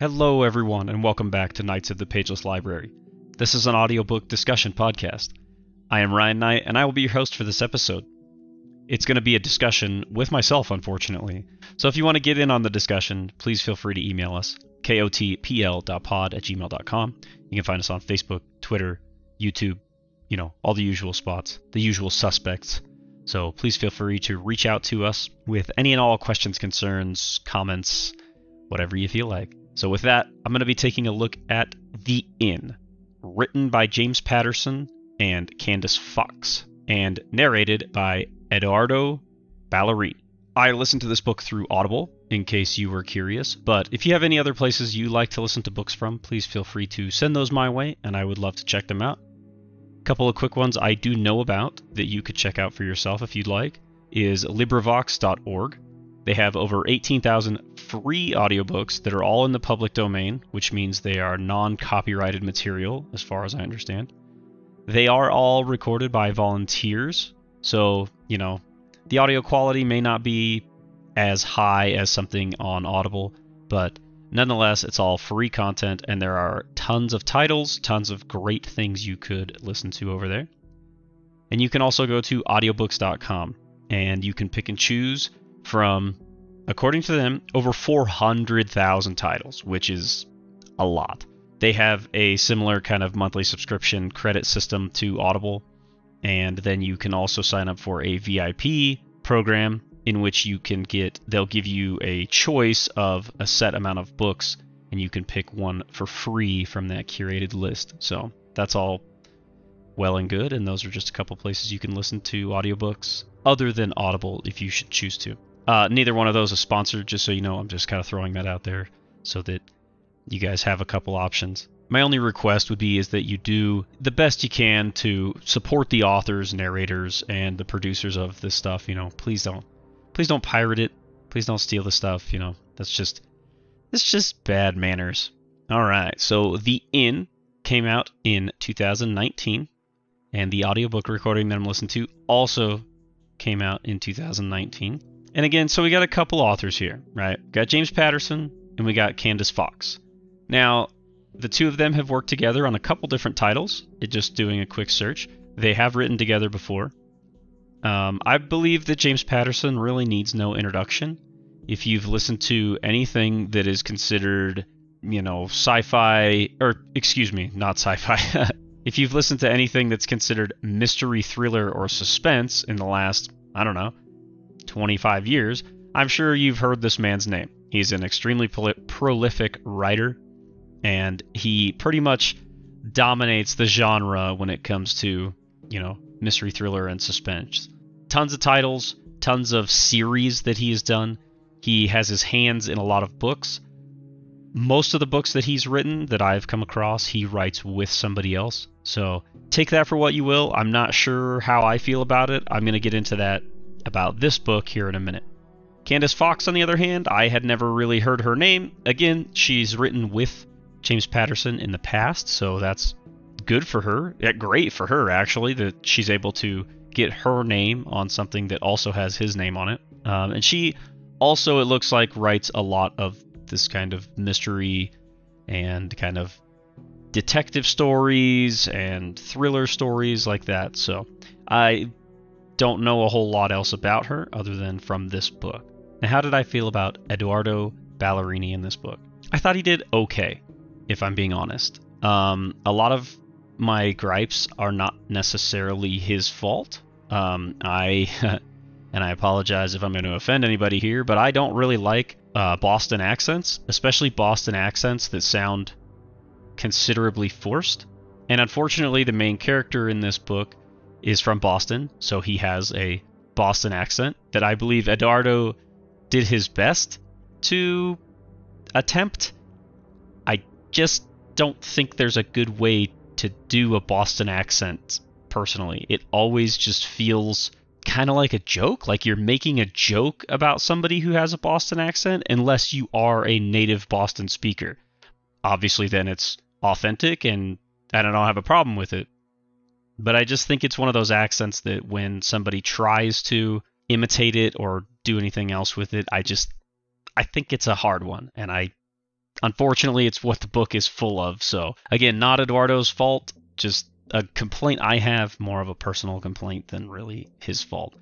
Hello, everyone, and welcome back to Knights of the Pageless Library. This is an audiobook discussion podcast. I am Ryan Knight, and I will be your host for this episode. It's going to be a discussion with myself, unfortunately. So if you want to get in on the discussion, please feel free to email us, kotpl.pod at gmail.com. You can find us on Facebook, Twitter, YouTube, you know, all the usual spots, the usual suspects. So please feel free to reach out to us with any and all questions, concerns, comments, whatever you feel like. So, with that, I'm going to be taking a look at The Inn, written by James Patterson and Candice Fox, and narrated by Edoardo Ballerini. I listened to this book through Audible, in case you were curious, but if you have any other places you like to listen to books from, please feel free to send those my way, and I would love to check them out. A couple of quick ones I do know about that you could check out for yourself if you'd like is LibriVox.org. They have over 18,000 free audiobooks that are all in the public domain, which means they are non copyrighted material, as far as I understand. They are all recorded by volunteers, so, you know, the audio quality may not be as high as something on Audible, but nonetheless, it's all free content, and there are tons of titles, tons of great things you could listen to over there. And you can also go to audiobooks.com and you can pick and choose from, according to them, over 400,000 titles, which is a lot. They have a similar kind of monthly subscription credit system to Audible, and then you can also sign up for a VIP program in which you can get, they'll give you a choice of a set amount of books, and you can pick one for free from that curated list. So that's all well and good, and those are just a couple places you can listen to audiobooks other than Audible if you should choose to. Uh, neither one of those is sponsored, just so you know. I'm just kind of throwing that out there so that you guys have a couple options. My only request would be is that you do the best you can to support the authors, narrators, and the producers of this stuff. You know, please don't, please don't pirate it. Please don't steal the stuff. You know, that's just, it's just bad manners. All right, so The Inn came out in 2019, and the audiobook recording that I'm listening to also came out in 2019. And again, so we got a couple authors here, right? We got James Patterson and we got Candice Fox. Now, the two of them have worked together on a couple different titles. It just doing a quick search. They have written together before. Um, I believe that James Patterson really needs no introduction. If you've listened to anything that is considered, you know, sci-fi, or excuse me, not sci-fi. if you've listened to anything that's considered mystery thriller or suspense in the last, I don't know, 25 years, I'm sure you've heard this man's name. He's an extremely prolific writer, and he pretty much dominates the genre when it comes to, you know, mystery thriller and suspense. Tons of titles, tons of series that he has done. He has his hands in a lot of books. Most of the books that he's written that I've come across, he writes with somebody else. So take that for what you will. I'm not sure how I feel about it. I'm going to get into that about this book here in a minute. Candice Fox, on the other hand, I had never really heard her name. Again, she's written with James Patterson in the past, so that's good for her. Yeah, great for her, actually, that she's able to get her name on something that also has his name on it. Um, and she also, it looks like, writes a lot of this kind of mystery and kind of detective stories and thriller stories like that. So I don't know a whole lot else about her other than from this book. Now, how did I feel about Edoardo Ballerini in this book? I thought he did okay, if I'm being honest. Um, a lot of my gripes are not necessarily his fault. Um, I, and I apologize if I'm going to offend anybody here, but I don't really like uh, Boston accents, especially Boston accents that sound considerably forced. And unfortunately, the main character in this book is from Boston, so he has a Boston accent that I believe Edoardo did his best to attempt. I just don't think there's a good way to do a Boston accent personally. It always just feels kind of like a joke, like you're making a joke about somebody who has a Boston accent unless you are a native Boston speaker. Obviously then it's authentic and I don't have a problem with it. But I just think it's one of those accents that when somebody tries to imitate it or do anything else with it, I just I think it's a hard one and I unfortunately, it's what the book is full of. So, again, not Edoardo's fault, just a complaint I have, more of a personal complaint than really his fault.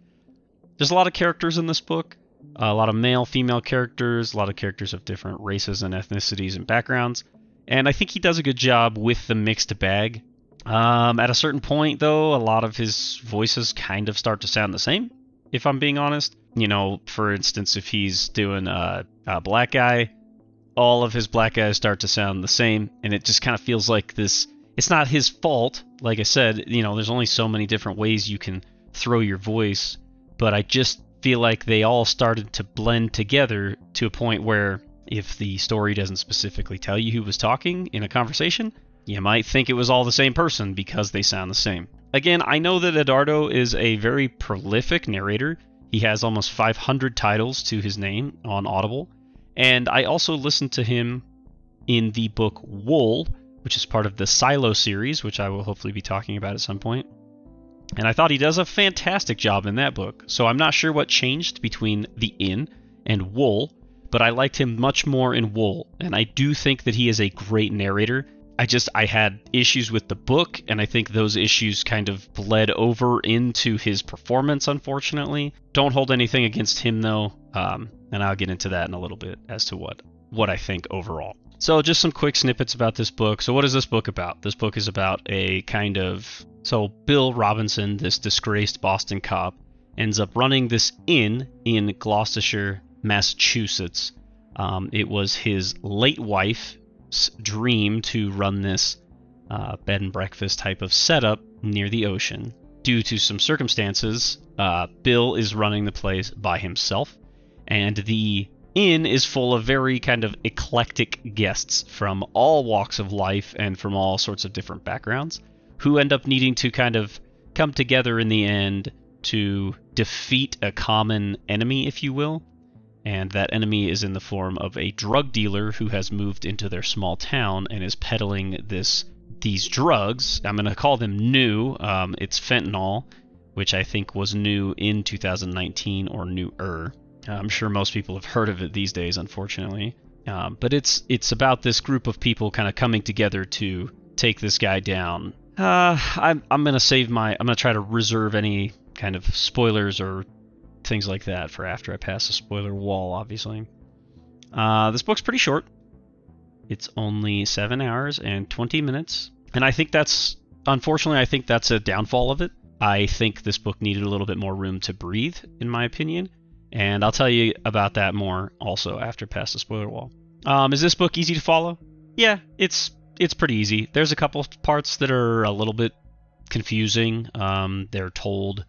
There's a lot of characters in this book, a lot of male, female characters, a lot of characters of different races and ethnicities and backgrounds, and I think he does a good job with the mixed bag. Um, at a certain point, though, a lot of his voices kind of start to sound the same, if I'm being honest. You know, for instance, if he's doing a, a black guy, all of his black guys start to sound the same, and it just kind of feels like this. It's not his fault. Like I said, you know, there's only so many different ways you can throw your voice, but I just feel like they all started to blend together to a point where if the story doesn't specifically tell you who was talking in a conversation, you might think it was all the same person because they sound the same. Again, I know that Edoardo is a very prolific narrator. He has almost 500 titles to his name on Audible. And I also listened to him in the book Wool, which is part of the Silo series, which I will hopefully be talking about at some point. And I thought he does a fantastic job in that book. So I'm not sure what changed between The Inn and Wool, but I liked him much more in Wool. And I do think that he is a great narrator. I just I had issues with the book, and I think those issues kind of bled over into his performance. Unfortunately, don't hold anything against him though, um, and I'll get into that in a little bit as to what what I think overall. So just some quick snippets about this book. So what is this book about? This book is about a kind of so Bill Robinson, this disgraced Boston cop, ends up running this inn in Gloucestershire, Massachusetts. Um, it was his late wife dream to run this uh, bed and breakfast type of setup near the ocean. Due to some circumstances, uh, Bill is running the place by himself, and the inn is full of very kind of eclectic guests from all walks of life and from all sorts of different backgrounds who end up needing to kind of come together in the end to defeat a common enemy, if you will and that enemy is in the form of a drug dealer who has moved into their small town and is peddling this these drugs. I'm going to call them new. Um, it's fentanyl, which I think was new in 2019 or newer. I'm sure most people have heard of it these days, unfortunately. Um, but it's it's about this group of people kind of coming together to take this guy down. Uh, I'm I'm gonna save my I'm gonna try to reserve any kind of spoilers or things like that for after I pass the spoiler wall, obviously. Uh, this book's pretty short. It's only seven hours and 20 minutes, and I think that's unfortunately I think that's a downfall of it. I think this book needed a little bit more room to breathe, in my opinion, and I'll tell you about that more also after past the spoiler wall. Um, is this book easy to follow? Yeah, it's it's pretty easy. There's a couple parts that are a little bit confusing. Um, they're told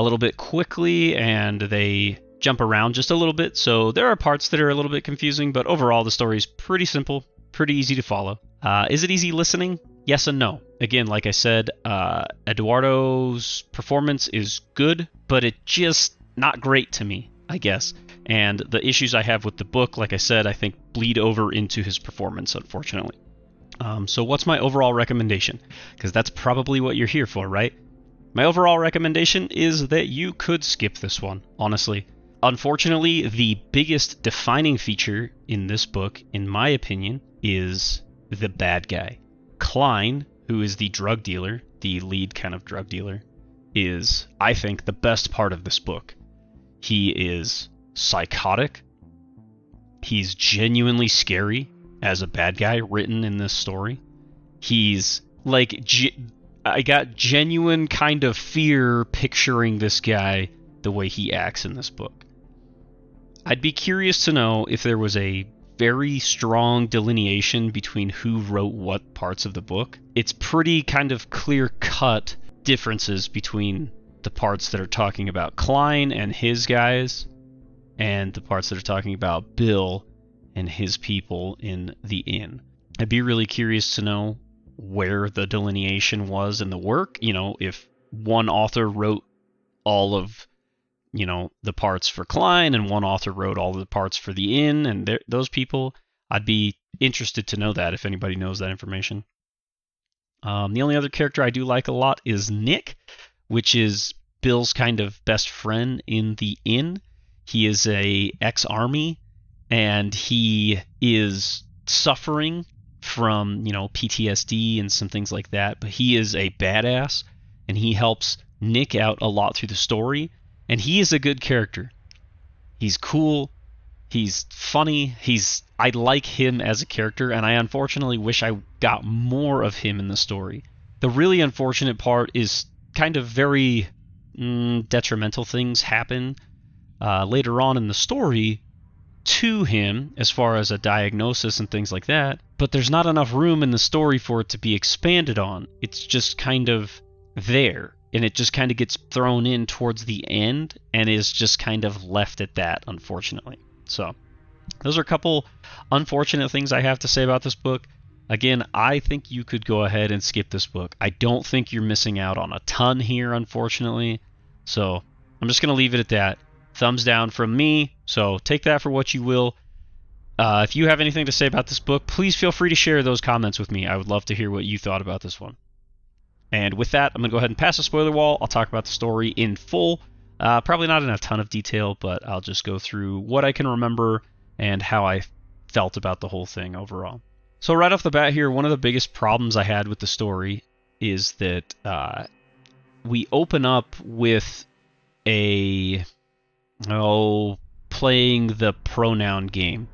a little bit quickly and they jump around just a little bit. So there are parts that are a little bit confusing, but overall the story is pretty simple, pretty easy to follow. Uh, is it easy listening? Yes and no. Again, like I said, uh, Edoardo's performance is good, but it just not great to me, I guess. And the issues I have with the book, like I said, I think bleed over into his performance, unfortunately. Um, so, what's my overall recommendation? Because that's probably what you're here for, right? My overall recommendation is that you could skip this one, honestly. Unfortunately, the biggest defining feature in this book, in my opinion, is the bad guy. Klein, who is the drug dealer, the lead kind of drug dealer, is, I think, the best part of this book. He is psychotic. He's genuinely scary as a bad guy written in this story. He's like I got genuine kind of fear picturing this guy the way he acts in this book. I'd be curious to know if there was a very strong delineation between who wrote what parts of the book. It's pretty kind of clear cut differences between the parts that are talking about Klein and his guys and the parts that are talking about Bill and his people in the inn. I'd be really curious to know where the delineation was in the work. You know, if one author wrote all of you know the parts for Klein and one author wrote all the parts for the inn and those people, I'd be interested to know that if anybody knows that information. Um, the only other character I do like a lot is Nick, which is Bill's kind of best friend in the inn. He is a ex-army and he is suffering from, you know, PTSD and some things like that, but he is a badass and he helps Nick out a lot through the story and he is a good character. He's cool, he's funny, he's I like him as a character and I unfortunately wish I got more of him in the story. The really unfortunate part is kind of very mm, detrimental things happen uh, later on in the story to him as far as a diagnosis and things like that, but there's not enough room in the story for it to be expanded on. It's just kind of there, and it just kind of gets thrown in towards the end and is just kind of left at that, unfortunately. So, those are a couple unfortunate things I have to say about this book. Again, I think you could go ahead and skip this book. I don't think you're missing out on a ton here, unfortunately. So, I'm just going to leave it at that thumbs down from me. So take that for what you will. Uh, if you have anything to say about this book, please feel free to share those comments with me. I would love to hear what you thought about this one. And with that, I'm going to go ahead and pass the spoiler wall. I'll talk about the story in full. Uh, probably not in a ton of detail, but I'll just go through what I can remember and how I felt about the whole thing overall. So, right off the bat here, one of the biggest problems I had with the story is that uh, we open up with a oh, playing the pronoun game.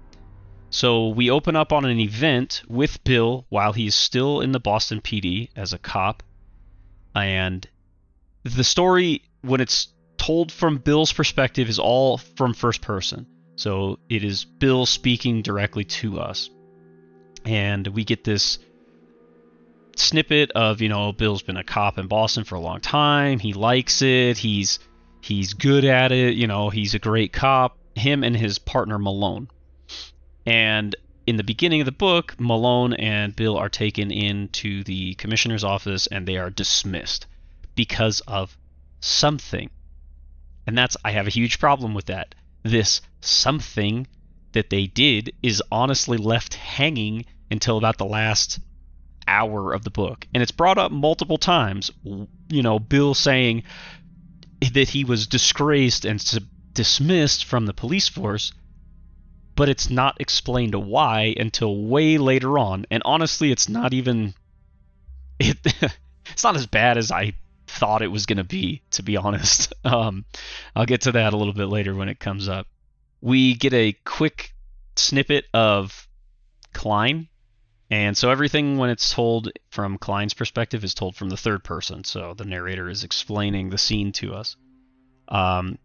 So we open up on an event with Bill while he's still in the Boston PD as a cop. And the story, when it's told from Bill's perspective, is all from first person. So it is Bill speaking directly to us. And we get this snippet of, you know, Bill's been a cop in Boston for a long time. He likes it. He's He's good at it. You know, he's a great cop. Him and his partner Malone. And in the beginning of the book, Malone and Bill are taken into the commissioner's office and they are dismissed because of something. And that's, I have a huge problem with that. This something that they did is honestly left hanging until about the last hour of the book. And it's brought up multiple times. You know, Bill saying, that he was disgraced and dismissed from the police force, but it's not explained why until way later on. And honestly, it's not even it. it's not as bad as I thought it was going to be, to be honest. Um, I'll get to that a little bit later when it comes up. We get a quick snippet of Klein. And so everything, when it's told from Klein's perspective, is told from the third person. So the narrator is explaining the scene to us. Um,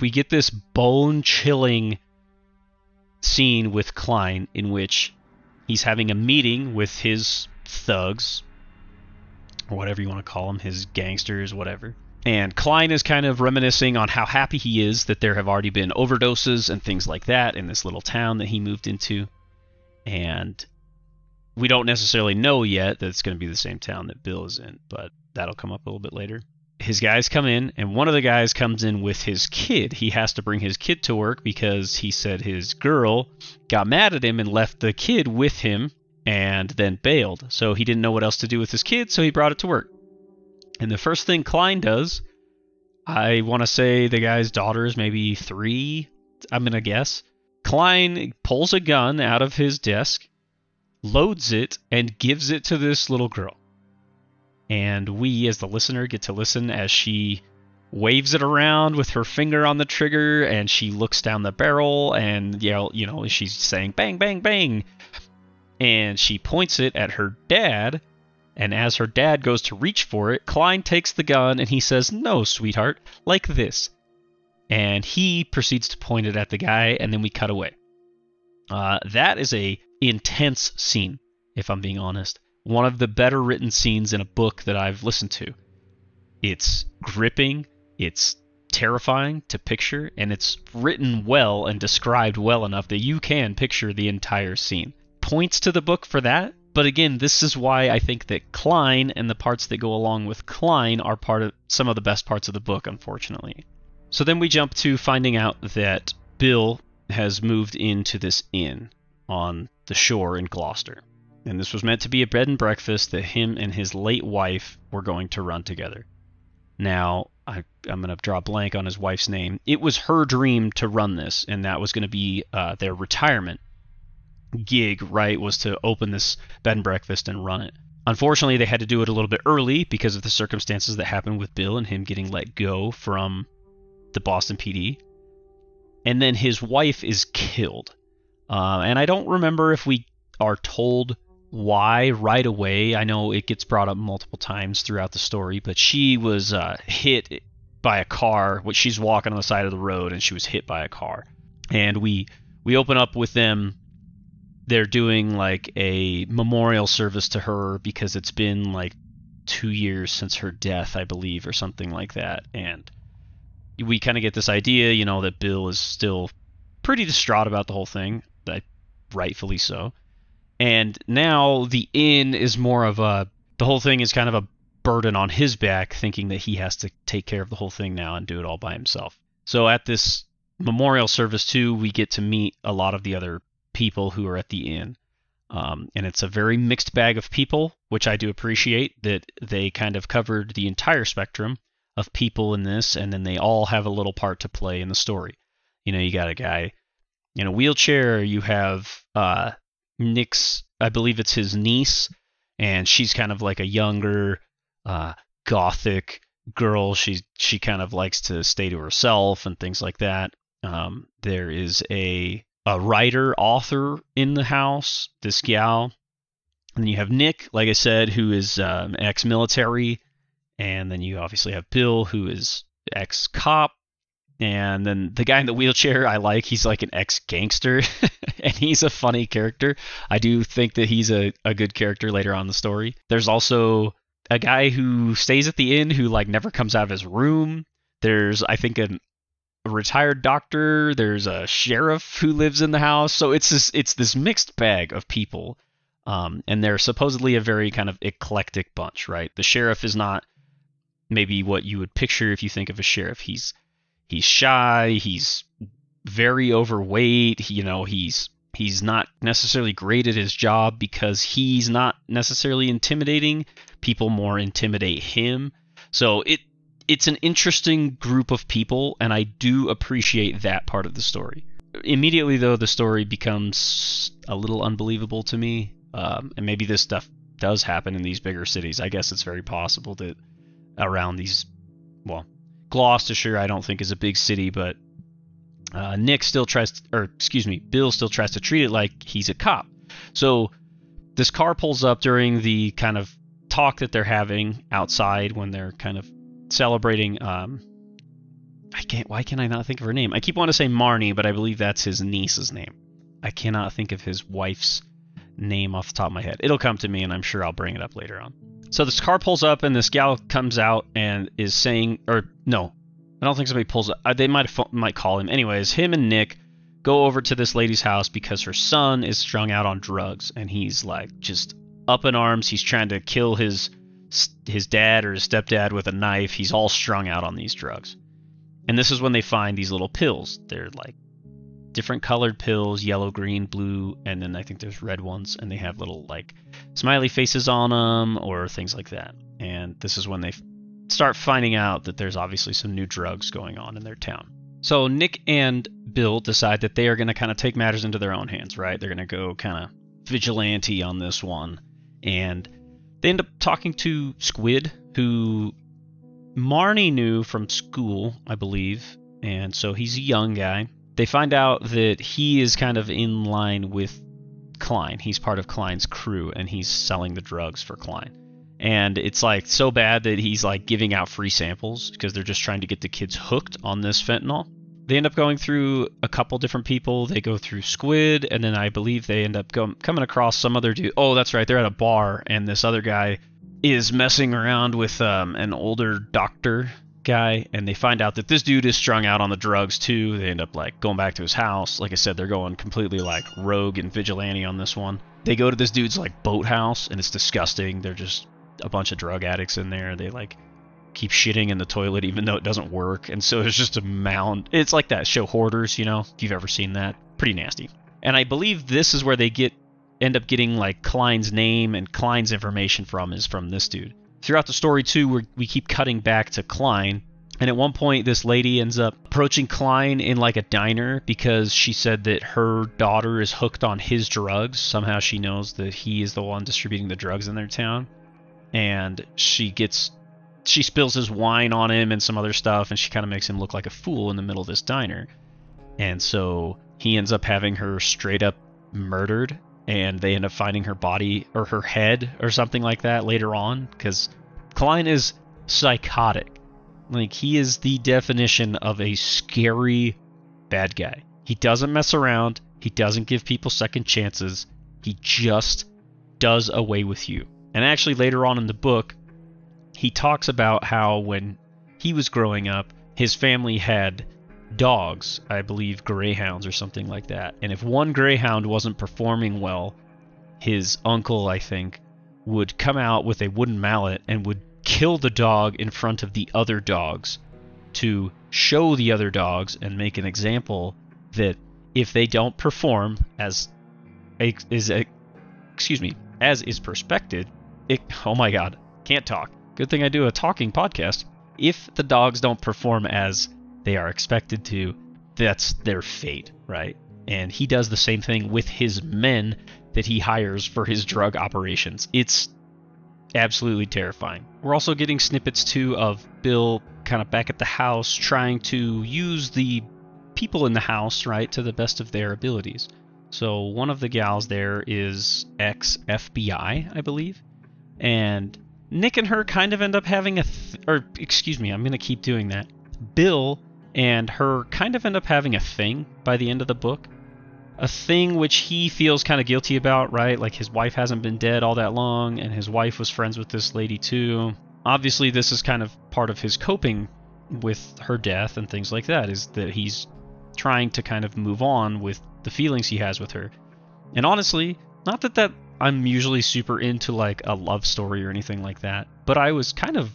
we get this bone chilling scene with Klein in which he's having a meeting with his thugs, or whatever you want to call them, his gangsters, whatever. And Klein is kind of reminiscing on how happy he is that there have already been overdoses and things like that in this little town that he moved into. And we don't necessarily know yet that it's going to be the same town that Bill is in, but that'll come up a little bit later his guys come in, and one of the guys comes in with his kid. He has to bring his kid to work because he said his girl got mad at him and left the kid with him and then bailed. So he didn't know what else to do with his kid, so he brought it to work. And the first thing Klein does, I want to say the guy's daughter is maybe three, I'm going to guess. Klein pulls a gun out of his desk, loads it, and gives it to this little girl and we as the listener get to listen as she waves it around with her finger on the trigger and she looks down the barrel and know, you know she's saying bang bang bang. And she points it at her dad and as her dad goes to reach for it Klein takes the gun and he says no sweetheart like this. And he proceeds to point it at the guy and then we cut away. Uh, that is a intense scene if i'm being honest one of the better written scenes in a book that I've listened to. It's gripping, it's terrifying to picture, and it's written well and described well enough that you can picture the entire scene. Points to the book for that, but again, this is why I think that Klein and the parts that go along with Klein are part of some of the best parts of the book, unfortunately. So then we jump to finding out that Bill has moved into this inn on the shore in Gloucester and this was meant to be a bed and breakfast that him and his late wife were going to run together. Now, I, am going to draw a blank on his wife's name. It was her dream to run this, and that was going to be uh, their retirement. gig, right, was to open this bed and breakfast and run it. Unfortunately, they had to do it a little bit early because of the circumstances that happened with Bill and him getting let go from the Boston PD. And then his wife is killed. Uh, and I don't remember if we are told why right away. I know it gets brought up multiple times throughout the story, but she was uh, hit by a car. She's walking on the side of the road, and she was hit by a car. And we we open up with them. They're doing like a memorial service to her because it's been like two years since her death, I believe, or something like that. And we kind of get this idea, you know, that Bill is still pretty distraught about the whole thing, rightfully so. And now the inn is more of a the whole thing is kind of a burden on his back, thinking that he has to take care of the whole thing now and do it all by himself. So at this memorial service too, we get to meet a lot of the other people who are at the inn. Um, and it's a very mixed bag of people, which I do appreciate that they kind of covered the entire spectrum of people in this, and then they all have a little part to play in the story. You know, you got a guy in a wheelchair, you have uh, Nick's, I believe it's his niece, and she's kind of like a younger, uh, gothic girl. She she kind of likes to stay to herself and things like that. Um, there is a a writer author in the house, this gal, and then you have Nick, like I said, who is um, ex-military, and then you obviously have Bill, who is ex-cop, and then the guy in the wheelchair I like. He's like an ex gangster, and he's a funny character. I do think that he's a, a good character later on the story. There's also a guy who stays at the inn who like never comes out of his room. There's I think an, a retired doctor. There's a sheriff who lives in the house. So it's this it's this mixed bag of people. Um, and they're supposedly a very kind of eclectic bunch, right? The sheriff is not maybe what you would picture if you think of a sheriff. He's he's shy, he's very overweight, you know, he's he's not necessarily great at his job because he's not necessarily intimidating. People more intimidate him. So it it's an interesting group of people and I do appreciate that part of the story. Immediately though the story becomes a little unbelievable to me. Um, and maybe this stuff does happen in these bigger cities. I guess it's very possible that around these well, Gloucestershire, I don't think is a big city, but uh, Nick still tries, to, or excuse me, Bill still tries to treat it like he's a cop. So this car pulls up during the kind of talk that they're having outside when they're kind of celebrating. Um, I can't. Why can I not think of her name? I keep wanting to say Marnie, but I believe that's his niece's name. I cannot think of his wife's name off the top of my head. It'll come to me, and I'm sure I'll bring it up later on. So this car pulls up, and this gal comes out and is saying, or no, I don't think somebody pulls up. Uh, they might might call him. Anyways, him and Nick go over to this lady's house because her son is strung out on drugs, and he's like just up in arms. He's trying to kill his his dad or his stepdad with a knife. He's all strung out on these drugs. And this is when they find these little pills. They're like different colored pills yellow green blue and then i think there's red ones and they have little like smiley faces on them or things like that. And this is when they start finding out that there's obviously some new drugs going on in their town. So nick and bill decide that they are going to kind of take matters into their own hands right? They're going to go kind of vigilante on this one. And they end up talking to squid who marnie knew from school i believe. And so he's a young guy they find out that he is kind of in line with Klein. He's part of Klein's crew and he's selling the drugs for Klein. And it's like so bad that he's like giving out free samples because they're just trying to get the kids hooked on this fentanyl. They end up going through a couple different people. They go through Squid, and then I believe they end up coming across some other dude. Oh, that's right. They're at a bar, and this other guy is messing around with um, an older doctor guy and they find out that this dude is strung out on the drugs too. They end up like going back to his house. Like I said, they're going completely like rogue and vigilante on this one. They go to this dude's like boathouse and it's disgusting. They're just a bunch of drug addicts in there. They like keep shitting in the toilet even though it doesn't work. And so it's just a mound. It's like that show Hoarders, you know, if you've ever seen that. Pretty nasty. And I believe this is where they get end up getting like Klein's name and Klein's information from is from this dude throughout the story too we we keep cutting back to klein And at one point, this lady ends up approaching Klein in like a diner because she said that her daughter is hooked on his drugs. Somehow she knows that he is the one distributing the drugs in their town. And she gets, she spills his wine on him and some other stuff, and she kind of makes him look like a fool in the middle of this diner. And so he ends up having her straight up murdered, and they end up finding her body or her head or something like that later on because Klein is psychotic like he is the definition of a scary bad guy. He doesn't mess around. He doesn't give people second chances. He just does away with you. And actually later on in the book, he talks about how when he was growing up, his family had dogs, I believe greyhounds or something like that. And if one greyhound wasn't performing well, his uncle, I think, would come out with a wooden mallet and would kill the dog in front of the other dogs to show the other dogs and make an example that if they don't perform as is a, excuse me as is perspected it oh my god can't talk good thing i do a talking podcast if the dogs don't perform as they are expected to that's their fate right and he does the same thing with his men that he hires for his drug operations it's absolutely terrifying. We're also getting snippets too of Bill kind of back at the house trying to use the people in the house, right, to the best of their abilities. So one of the gals there is ex FBI, I believe, and Nick and her kind of end up having a, th- or excuse me, I'm gonna keep doing that. Bill and her kind of end up having a thing by the end of the book a thing which he feels kind of guilty about, right? Like his wife hasn't been dead all that long, and his wife was friends with this lady too. Obviously, this is kind of part of his coping with her death and things like that, is that he's trying to kind of move on with the feelings he has with her. And honestly, not that that I'm usually super into like a love story or anything like that, but I was kind of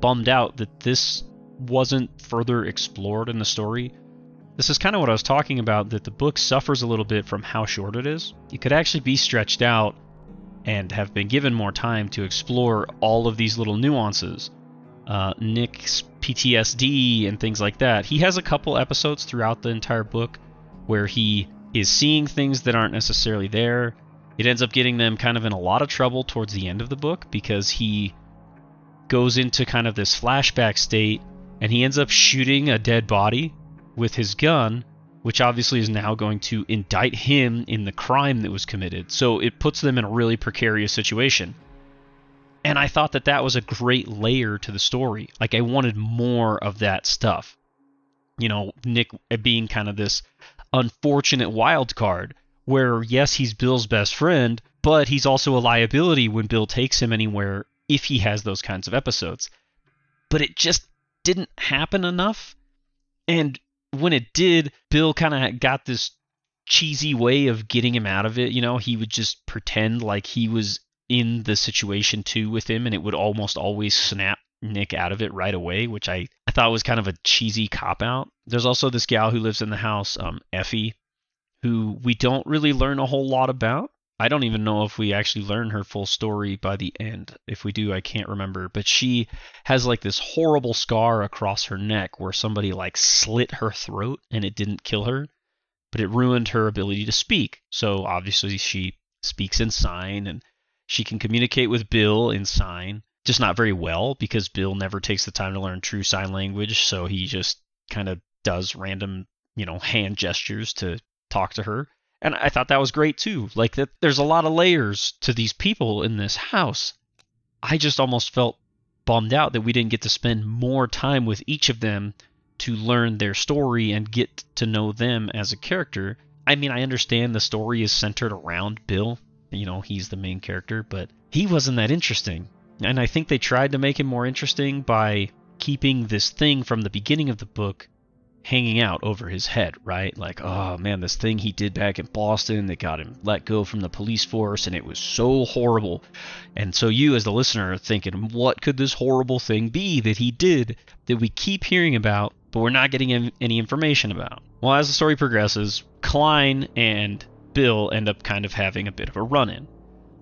bummed out that this wasn't further explored in the story this is kind of what I was talking about that the book suffers a little bit from how short it is. It could actually be stretched out and have been given more time to explore all of these little nuances. Uh, Nick's PTSD and things like that. He has a couple episodes throughout the entire book where he is seeing things that aren't necessarily there. It ends up getting them kind of in a lot of trouble towards the end of the book because he goes into kind of this flashback state and he ends up shooting a dead body with his gun, which obviously is now going to indict him in the crime that was committed. So it puts them in a really precarious situation. And I thought that that was a great layer to the story. Like I wanted more of that stuff. You know, Nick being kind of this unfortunate wild card where yes, he's Bill's best friend, but he's also a liability when Bill takes him anywhere if he has those kinds of episodes. But it just didn't happen enough. And when it did, Bill kind of got this cheesy way of getting him out of it. You know, he would just pretend like he was in the situation too with him, and it would almost always snap Nick out of it right away, which I, I thought was kind of a cheesy cop out. There's also this gal who lives in the house, um, Effie, who we don't really learn a whole lot about. I don't even know if we actually learn her full story by the end. If we do, I can't remember. But she has like this horrible scar across her neck where somebody like slit her throat and it didn't kill her, but it ruined her ability to speak. So obviously she speaks in sign and she can communicate with Bill in sign, just not very well because Bill never takes the time to learn true sign language. So he just kind of does random, you know, hand gestures to talk to her. And I thought that was great too. Like that there's a lot of layers to these people in this house. I just almost felt bummed out that we didn't get to spend more time with each of them to learn their story and get to know them as a character. I mean, I understand the story is centered around Bill. You know, he's the main character, but he wasn't that interesting. And I think they tried to make him more interesting by keeping this thing from the beginning of the book hanging out over his head, right? Like, oh man, this thing he did back in Boston that got him let go from the police force, and it was so horrible. And so you, as the listener, are thinking, what could this horrible thing be that he did that we keep hearing about, but we're not getting any information about? Well, as the story progresses, Klein and Bill end up kind of having a bit of a run in.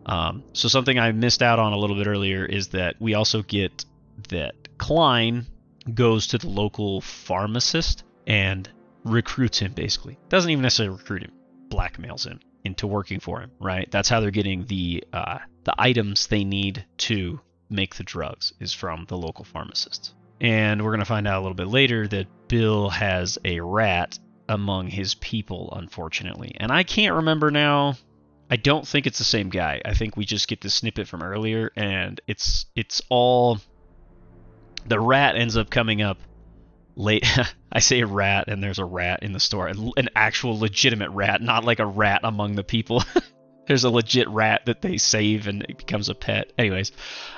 Um, so, something I missed out on a little bit earlier is that we also get that Klein goes to the local pharmacist and recruits him basically. Doesn't even necessarily recruit him, blackmails him into working for him, right? That's how they're getting the uh, the items they need to make the drugs is from the local pharmacists. And we're going to find out a little bit later that Bill has a rat among his people, unfortunately. And I can't remember now. I don't think it's the same guy. I think we just get the snippet from earlier, and it's it's all the rat ends up coming up late. I say rat, and there's a rat in the store, an actual legitimate rat, not like a rat among the people. there's a legit rat that they save and it becomes a pet. Anyways,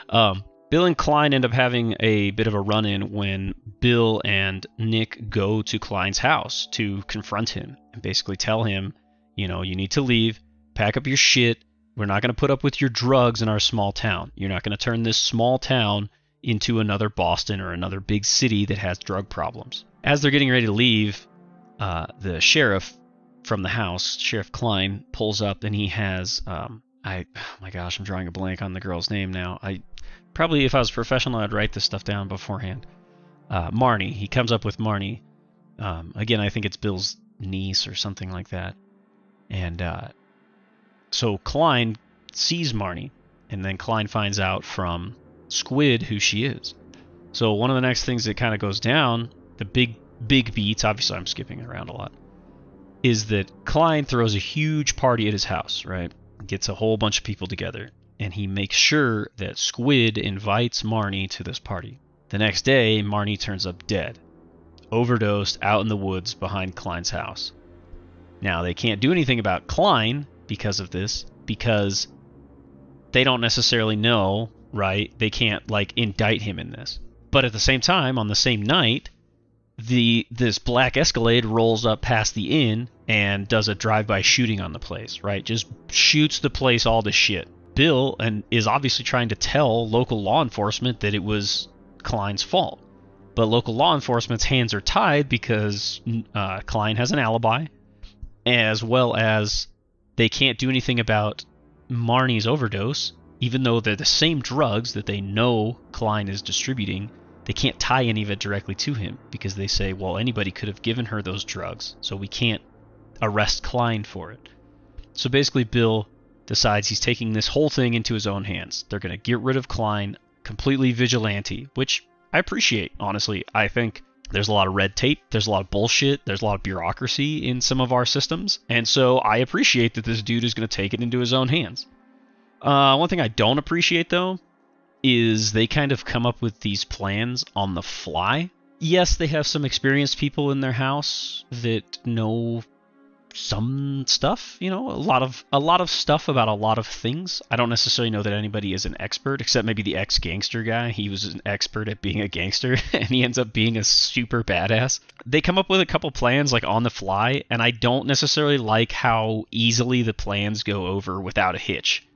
um, Bill and Klein end up having a bit of a run in when Bill and Nick go to Klein's house to confront him and basically tell him, you know, you need to leave, pack up your shit. We're not going to put up with your drugs in our small town. You're not going to turn this small town into another Boston or another big city that has drug problems. As they're getting ready to leave, uh, the sheriff from the house, Sheriff Klein, pulls up and he has, um, I, oh my gosh, I'm drawing a blank on the girl's name now. I probably, if I was professional, I'd write this stuff down beforehand. Uh, Marnie, he comes up with Marnie. Um, again, I think it's Bill's niece or something like that. And uh, so Klein sees Marnie, and then Klein finds out from Squid who she is. So one of the next things that kind of goes down, the big big beats, obviously I'm skipping around a lot, is that Klein throws a huge party at his house, right? Gets a whole bunch of people together, and he makes sure that Squid invites Marnie to this party. The next day, Marnie turns up dead, overdosed out in the woods behind Klein's house. Now, they can't do anything about Klein because of this, because they don't necessarily know, right? They can't, like, indict him in this. But at the same time, on the same night, the this black Escalade rolls up past the inn and does a drive-by shooting on the place, right? Just shoots the place all to shit. Bill and is obviously trying to tell local law enforcement that it was Klein's fault. But local law enforcement's hands are tied because uh, Klein has an alibi, as well as they can't do anything about Marnie's overdose, even though they're the same drugs that they know Klein is distributing they can't tie any of it directly to him because they say, well, anybody could have given her those drugs, so we can't arrest Klein for it. So basically, Bill decides he's taking this whole thing into his own hands. They're going to get rid of Klein, completely vigilante, which I appreciate, honestly. I think there's a lot of red tape, there's a lot of bullshit, there's a lot of bureaucracy in some of our systems, and so I appreciate that this dude is going to take it into his own hands. Uh, one thing I don't appreciate, though, is they kind of come up with these plans on the fly. Yes, they have some experienced people in their house that know some stuff, you know, a lot of a lot of stuff about a lot of things. I don't necessarily know that anybody is an expert except maybe the ex-gangster guy. He was an expert at being a gangster and he ends up being a super badass. They come up with a couple plans like on the fly and I don't necessarily like how easily the plans go over without a hitch.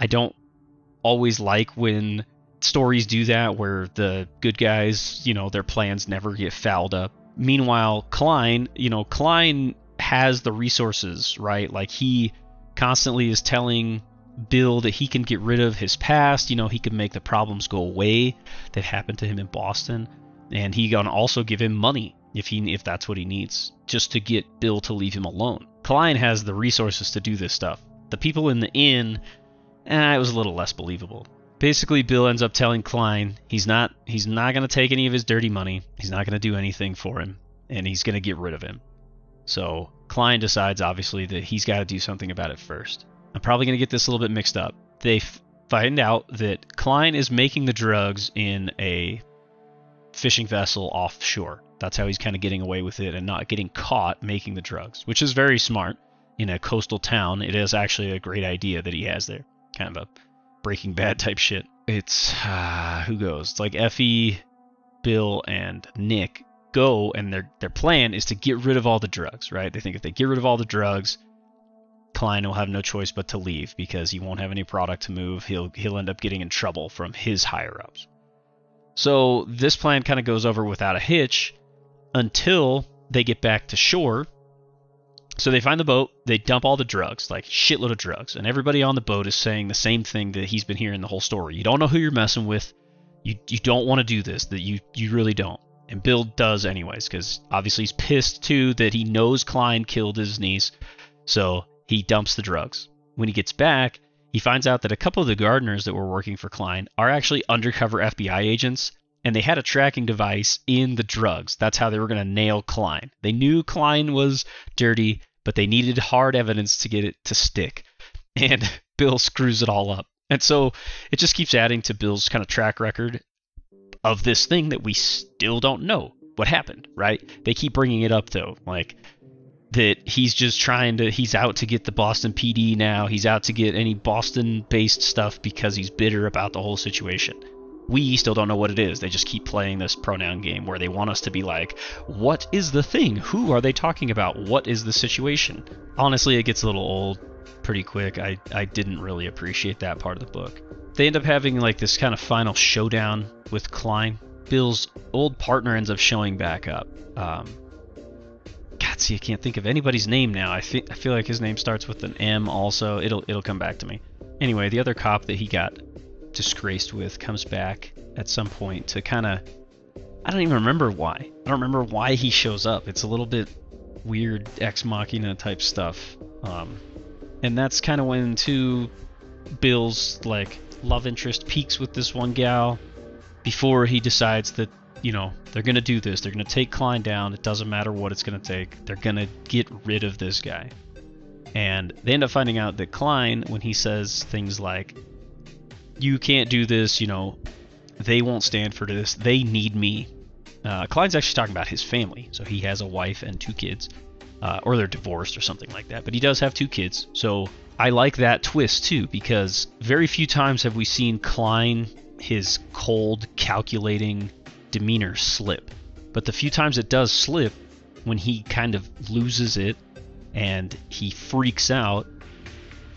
I don't always like when stories do that where the good guys, you know, their plans never get fouled up. Meanwhile, Klein, you know, Klein has the resources, right? Like he constantly is telling Bill that he can get rid of his past, you know, he can make the problems go away that happened to him in Boston, and he can also give him money if he if that's what he needs just to get Bill to leave him alone. Klein has the resources to do this stuff. The people in the inn eh, it was a little less believable. Basically, Bill ends up telling Klein he's not he's not going to take any of his dirty money. He's not going to do anything for him, and he's going to get rid of him. So Klein decides, obviously, that he's got to do something about it first. I'm probably going to get this a little bit mixed up. They f- find out that Klein is making the drugs in a fishing vessel offshore. That's how he's kind of getting away with it and not getting caught making the drugs, which is very smart. In a coastal town, it is actually a great idea that he has there kind of a Breaking Bad type shit. It's uh, who goes? It's like Effie, Bill, and Nick go, and their their plan is to get rid of all the drugs. Right? They think if they get rid of all the drugs, Klein will have no choice but to leave because he won't have any product to move. He'll he'll end up getting in trouble from his higher ups. So this plan kind of goes over without a hitch until they get back to shore so they find the boat, they dump all the drugs, like shitload of drugs, and everybody on the boat is saying the same thing that he's been hearing the whole story. You don't know who you're messing with. You you don't want to do this. That you you really don't. And Bill does anyways, because obviously he's pissed too that he knows Klein killed his niece. So he dumps the drugs. When he gets back, he finds out that a couple of the gardeners that were working for Klein are actually undercover FBI agents, and they had a tracking device in the drugs. That's how they were going to nail Klein. They knew Klein was dirty, but they needed hard evidence to get it to stick. And Bill screws it all up. And so it just keeps adding to Bill's kind of track record of this thing that we still don't know what happened, right? They keep bringing it up though, like that he's just trying to he's out to get the Boston PD now. He's out to get any Boston based stuff because he's bitter about the whole situation. We still don't know what it is. They just keep playing this pronoun game where they want us to be like, what is the thing? Who are they talking about? What is the situation? Honestly, it gets a little old pretty quick. I, I didn't really appreciate that part of the book. They end up having like this kind of final showdown with Klein. Bill's old partner ends up showing back up. Um, God, see, I can't think of anybody's name now. I think I feel like his name starts with an M. Also, it'll it'll come back to me. Anyway, the other cop that he got disgraced with comes back at some point to kind of. I don't even remember why. I don't remember why he shows up. It's a little bit weird ex machina type stuff. Um, and that's kind of when two Bill's like love interest peaks with this one gal before he decides that you know, they're to do this. They're to take Klein down. It doesn't matter what it's to take. They're to get rid of this guy. And they end up finding out that Klein, when he says things like, you can't do this, you know, they won't stand for this, they need me. Uh, Klein's actually talking about his family. So he has a wife and two kids, uh, or they're divorced or something like that. But he does have two kids. So I like that twist too, because very few times have we seen Klein, his cold, calculating, demeanor slip. But the few times it does slip, when he kind of loses it and he freaks out,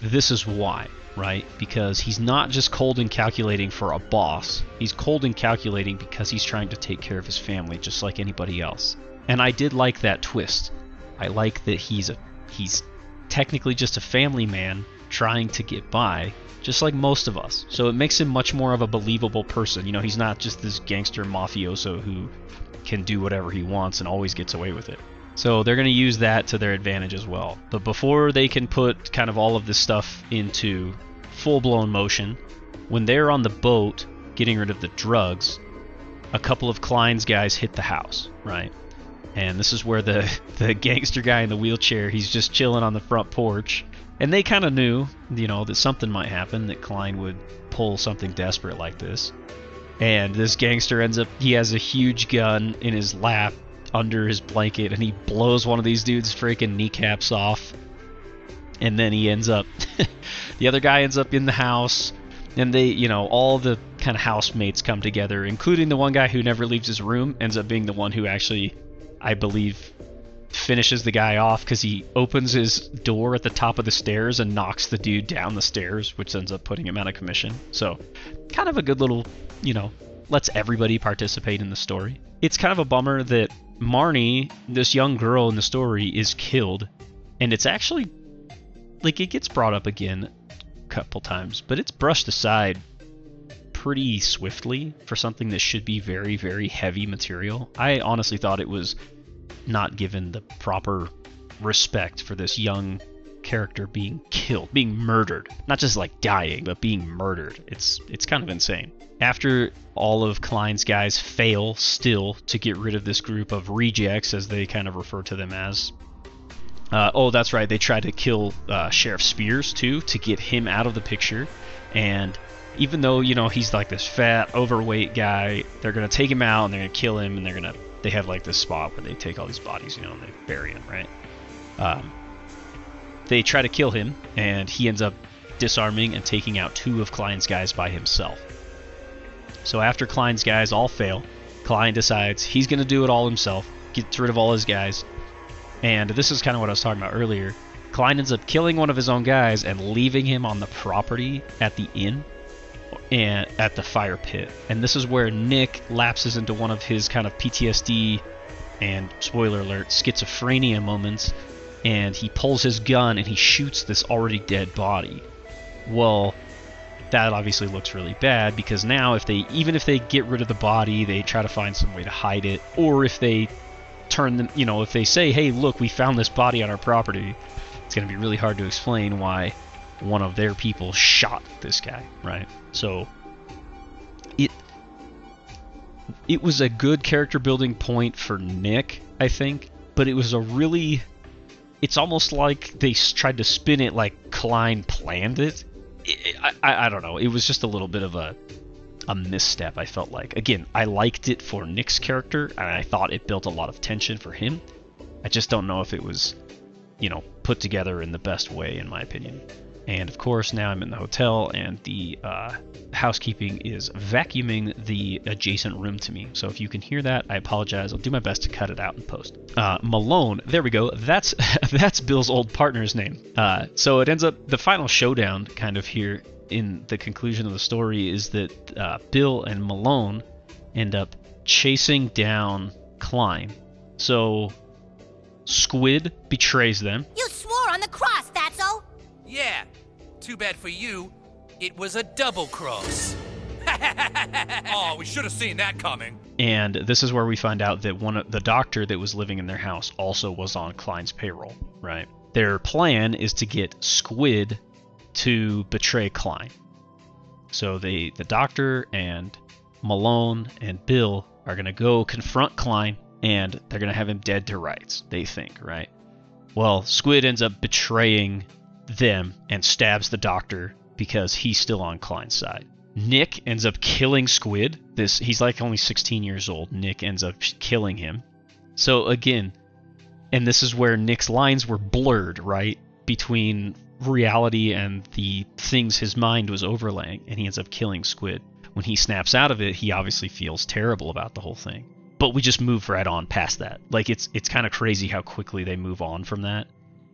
this is why, right? Because he's not just cold and calculating for a boss, he's cold and calculating because he's trying to take care of his family just like anybody else. And I did like that twist. I like that he's a he's technically just a family man trying to get by, just like most of us. So it makes him much more of a believable person. You know, he's not just this gangster mafioso who can do whatever he wants and always gets away with it. So they're going to use that to their advantage as well. But before they can put kind of all of this stuff into full blown motion, when they're on the boat getting rid of the drugs, a couple of Klein's guys hit the house, right? And this is where the the gangster guy in the wheelchair, he's just chilling on the front porch and they kind of knew, you know, that something might happen, that Klein would pull something desperate like this. And this gangster ends up, he has a huge gun in his lap under his blanket, and he blows one of these dudes' freaking kneecaps off. And then he ends up, the other guy ends up in the house, and they, you know, all the kind of housemates come together, including the one guy who never leaves his room, ends up being the one who actually, I believe, finishes the guy off because he opens his door at the top of the stairs and knocks the dude down the stairs, which ends up putting him out of commission. So, kind of a good little, you know, lets everybody participate in the story. It's kind of a bummer that Marnie, this young girl in the story, is killed, and it's actually like it gets brought up again a couple times, but it's brushed aside pretty swiftly for something that should be very, very heavy material. I honestly thought it was not given the proper respect for this young character being killed, being murdered. Not just like dying, but being murdered. It's it's kind of insane. After all of Klein's guys fail still to get rid of this group of rejects, as they kind of refer to them as. Uh, oh, that's right. They tried to kill uh, Sheriff Spears too to get him out of the picture, and even though you know he's like this fat, overweight guy, they're gonna take him out and they're gonna kill him and they're gonna they have like this spot where they take all these bodies, you know, and they bury them, right? Um, they try to kill him, and he ends up disarming and taking out two of Klein's guys by himself. So after Klein's guys all fail, Klein decides he's going to do it all himself, gets rid of all his guys, and this is kind of what I was talking about earlier. Klein ends up killing one of his own guys and leaving him on the property at the inn and at the fire pit. And this is where Nick lapses into one of his kind of PTSD and spoiler alert schizophrenia moments and he pulls his gun and he shoots this already dead body. Well, that obviously looks really bad because now if they even if they get rid of the body, they try to find some way to hide it, or if they turn them, you know, if they say, "Hey, look, we found this body on our property," it's going to be really hard to explain why one of their people shot this guy, right? So it it was a good character building point for Nick, I think, but it was a really it's almost like they tried to spin it like Klein planned it. I, I, I don't know. It was just a little bit of a a misstep. I felt like. Again, I liked it for Nick's character, and I thought it built a lot of tension for him. I just don't know if it was, you know, put together in the best way, in my opinion. And of course, now I'm in the hotel, and the uh, housekeeping is vacuuming the adjacent room to me. So if you can hear that, I apologize. I'll do my best to cut it out in post. Uh, Malone, there we go. That's that's Bill's old partner's name. Uh, so it ends up the final showdown, kind of here in the conclusion of the story, is that uh, Bill and Malone end up chasing down Klein. So Squid betrays them. You swore on the cross, Fatso. Too bad for you, it was a double cross. oh, we should have seen that coming. And this is where we find out that one of the doctor that was living in their house also was on Klein's payroll, right? Their plan is to get Squid to betray Klein. So they the doctor and Malone and Bill are going to go confront Klein and they're going to have him dead to rights, they think, right? Well, Squid ends up betraying them and stabs the doctor because he's still on Klein's side. Nick ends up killing Squid. This he's like only 16 years old. Nick ends up killing him. So again, and this is where Nick's lines were blurred, right? Between reality and the things his mind was overlaying, and he ends up killing Squid. When he snaps out of it, he obviously feels terrible about the whole thing. But we just move right on past that. Like it's it's kind of crazy how quickly they move on from that.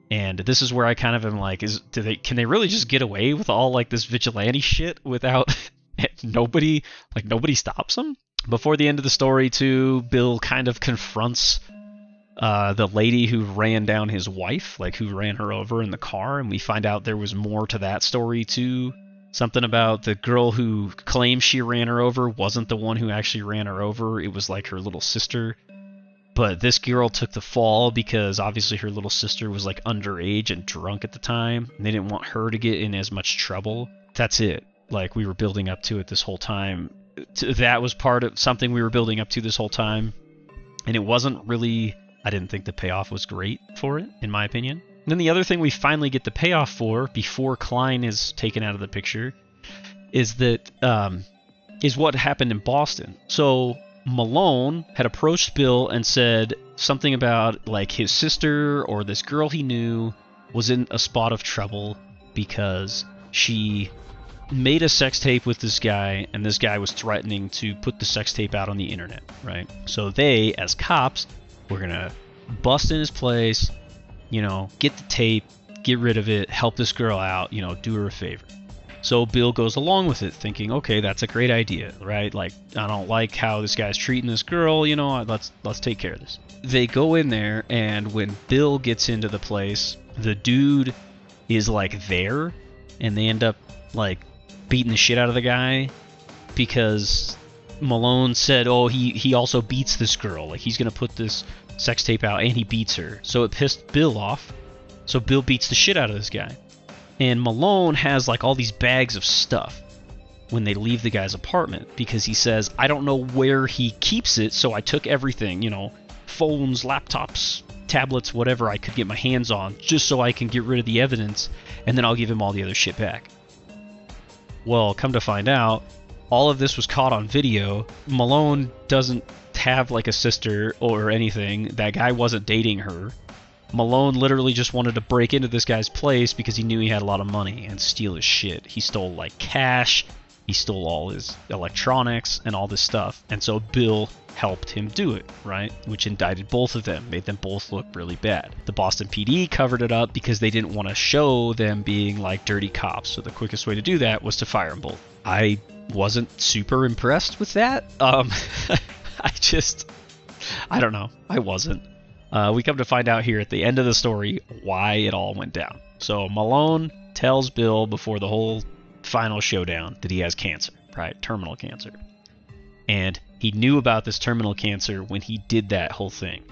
And this is where I kind of am like, is do they can they really just get away with all like this vigilante shit without nobody like nobody stops them? Before the end of the story, too, Bill kind of confronts uh, the lady who ran down his wife, like who ran her over in the car, and we find out there was more to that story too. Something about the girl who claims she ran her over wasn't the one who actually ran her over. It was like her little sister. But this girl took the fall because obviously her little sister was like underage and drunk at the time. And they didn't want her to get in as much trouble. That's it. Like we were building up to it this whole time. That was part of something we were building up to this whole time. And it wasn't really I didn't think the payoff was great for it, in my opinion. And then the other thing we finally get the payoff for before Klein is taken out of the picture is that um, is what happened in Boston. So Malone had approached Bill and said something about like his sister or this girl he knew was in a spot of trouble because she made a sex tape with this guy and this guy was threatening to put the sex tape out on the internet, right? So they as cops were going to bust in his place, you know, get the tape, get rid of it, help this girl out, you know, do her a favor. So Bill goes along with it, thinking, okay, that's a great idea, right? Like, I don't like how this guy's treating this girl, you know, let's let's take care of this. They go in there, and when Bill gets into the place, the dude is like there, and they end up like beating the shit out of the guy because Malone said, oh, he he also beats this girl, like he's gonna put this sex tape out, and he beats her. So it pissed Bill off. So Bill beats the shit out of this guy. And Malone has like all these bags of stuff when they leave the guy's apartment because he says, I don't know where he keeps it, so I took everything, you know, phones, laptops, tablets, whatever I could get my hands on, just so I can get rid of the evidence, and then I'll give him all the other shit back. Well, come to find out, all of this was caught on video. Malone doesn't have like a sister or anything. That guy wasn't dating her. Malone literally just wanted to break into this guy's place because he knew he had a lot of money and steal his shit. He stole like cash, he stole all his electronics and all this stuff. And so Bill helped him do it, right? Which indicted both of them, made them both look really bad. The Boston PD covered it up because they didn't want to show them being like dirty cops. So the quickest way to do that was to fire them both. I wasn't super impressed with that. Um, I just, I don't know. I wasn't. Uh, we come to find out here at the end of the story why it all went down. So Malone tells Bill before the whole final showdown that he has cancer, right? Terminal cancer. And he knew about this terminal cancer when he did that whole thing.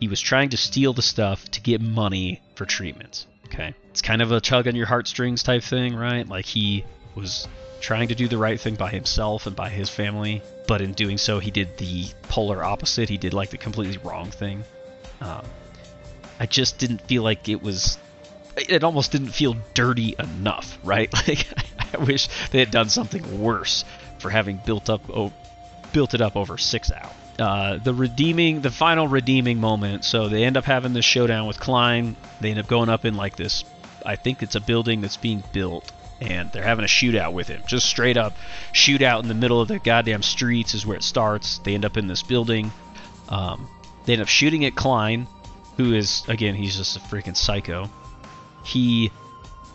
He was trying to steal the stuff to get money for treatments. Okay. It's kind of a tug on your heartstrings type thing, right? Like he was trying to do the right thing by himself and by his family, but in doing so, he did the polar opposite. He did like the completely wrong thing. Um, I just didn't feel like it was. It almost didn't feel dirty enough, right? Like I wish they had done something worse for having built up, oh, built it up over six hours. Uh, the redeeming, the final redeeming moment. So they end up having this showdown with Klein. They end up going up in like this. I think it's a building that's being built, and they're having a shootout with him. Just straight up shootout in the middle of the goddamn streets is where it starts. They end up in this building. Um, they end up shooting at Klein, who is again he's just a freaking psycho. He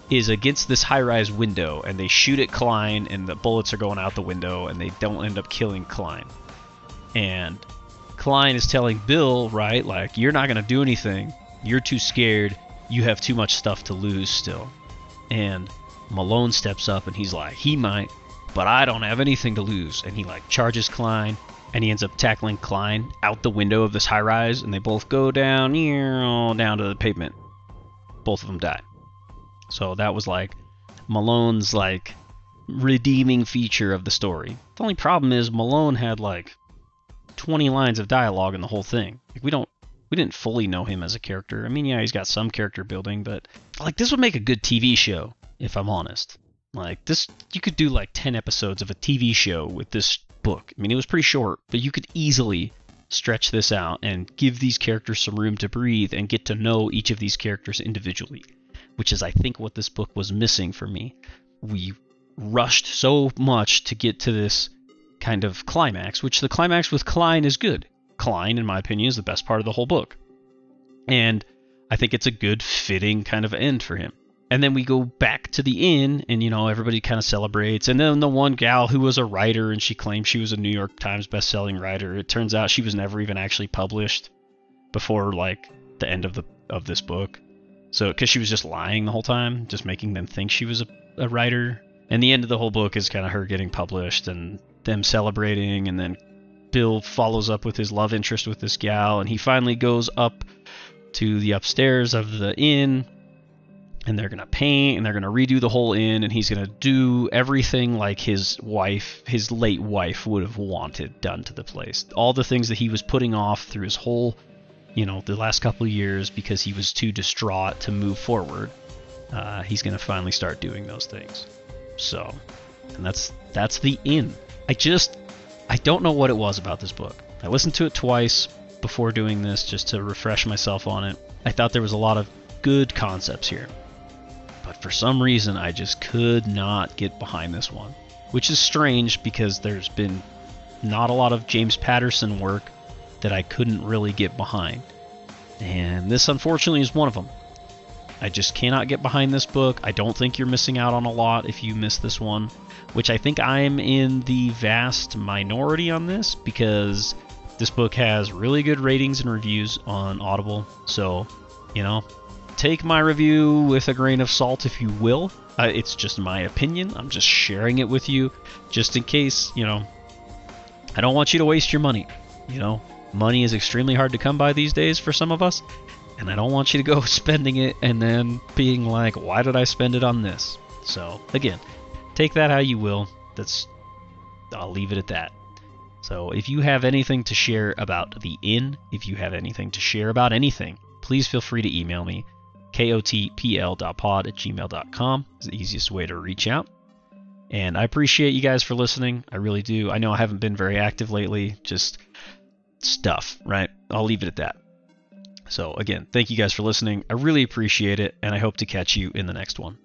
is against this high-rise window, and they shoot at Klein, and the bullets are going out the window, and they don't end up killing Klein. And Klein is telling Bill, right, like you're not gonna do anything. You're too scared. You have too much stuff to lose still. And Malone steps up and he's like, he might, but I don't have anything to lose. And he like charges Klein and he ends up tackling Klein out the window of this high rise and they both go down down to the pavement. Both of them die. So that was like Malone's like redeeming feature of the story. The only problem is Malone had like 20 lines of dialogue in the whole thing. Like we don't we didn't fully know him as a character. I mean, yeah, he's got some character building, but like this would make a good TV show if I'm honest. Like this you could do like 10 episodes of a TV show with this book. I mean, it was pretty short, but you could easily stretch this out and give these characters some room to breathe and get to know each of these characters individually, which is I think what this book was missing for me. We rushed so much to get to this kind of climax, which the climax with Klein is good. Klein, in my opinion, is the best part of the whole book. And I think it's a good, fitting kind of end for him. And then we go back to the inn, and you know everybody kind of celebrates. And then the one gal who was a writer, and she claimed she was a New York Times best-selling writer. It turns out she was never even actually published before like the end of the of this book. So because she was just lying the whole time, just making them think she was a, a writer. And the end of the whole book is kind of her getting published and them celebrating, and then Bill follows up with his love interest with this gal, and he finally goes up to the upstairs of the inn and they're going to paint and they're going to redo the whole inn and he's going to do everything like his wife his late wife would have wanted done to the place. All the things that he was putting off through his whole you know the last couple years because he was too distraught to move forward uh, he's going to finally start doing those things. So and that's that's the inn. I just i don't know what it was about this book. I listened to it twice before doing this just to refresh myself on it. I thought there was a lot of good concepts here but for some reason I just could not get behind this one. Which is strange because there's been not a lot of James Patterson work that I couldn't really get behind. And this unfortunately is one of them. I just cannot get behind this book. I don't think you're missing out on a lot if you miss this one, which I think I'm in the vast minority on this because this book has really good ratings and reviews on Audible. So, you know, take my review with a grain of salt if you will. Uh, it's just my opinion. I'm just sharing it with you just in case, you know. I don't want you to waste your money. You know, money is extremely hard to come by these days for some of us, and I don't want you to go spending it and then being like, "Why did I spend it on this?" So, again, take that how you will. That's I'll leave it at that. So, if you have anything to share about the inn, if you have anything to share about anything, please feel free to email me kotpl.pod at gmail.com is the easiest way to reach out. And I appreciate you guys for listening. I really do. I know I haven't been very active lately, just stuff, right? I'll leave it at that. So, again, thank you guys for listening. I really appreciate it, and I hope to catch you in the next one.